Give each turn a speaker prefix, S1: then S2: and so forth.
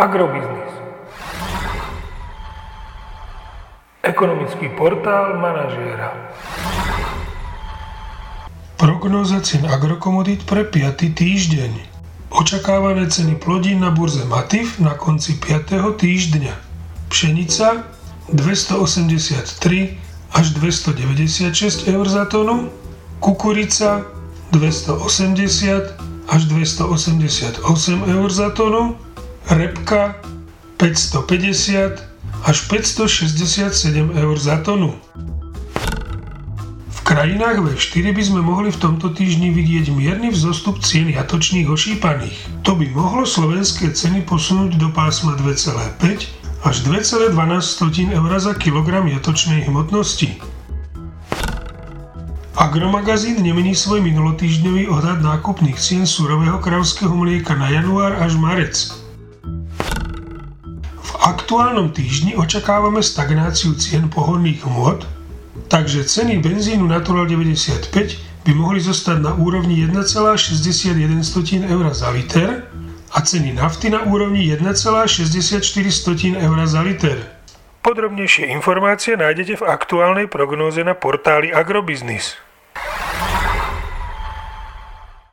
S1: Agrobiznis. Ekonomický portál manažéra.
S2: Prognóza cien agrokomodít pre 5. týždeň. Očakávané ceny plodín na burze Matif na konci 5. týždňa. Pšenica 283 až 296 eur za tonu, kukurica 280 až 288 eur za tonu, repka 550 až 567 eur za tonu. V krajinách V4 by sme mohli v tomto týždni vidieť mierny vzostup cien jatočných ošípaných. To by mohlo slovenské ceny posunúť do pásma 2,5 až 2,12 eur za kilogram jatočnej hmotnosti. Agromagazín nemení svoj minulotýždňový odhad nákupných cien surového kravského mlieka na január až marec aktuálnom týždni očakávame stagnáciu cien pohodných hmot, takže ceny benzínu Natural 95 by mohli zostať na úrovni 1,61 eur za liter a ceny nafty na úrovni 1,64 eur za liter.
S1: Podrobnejšie informácie nájdete v aktuálnej prognóze na portáli Agrobiznis.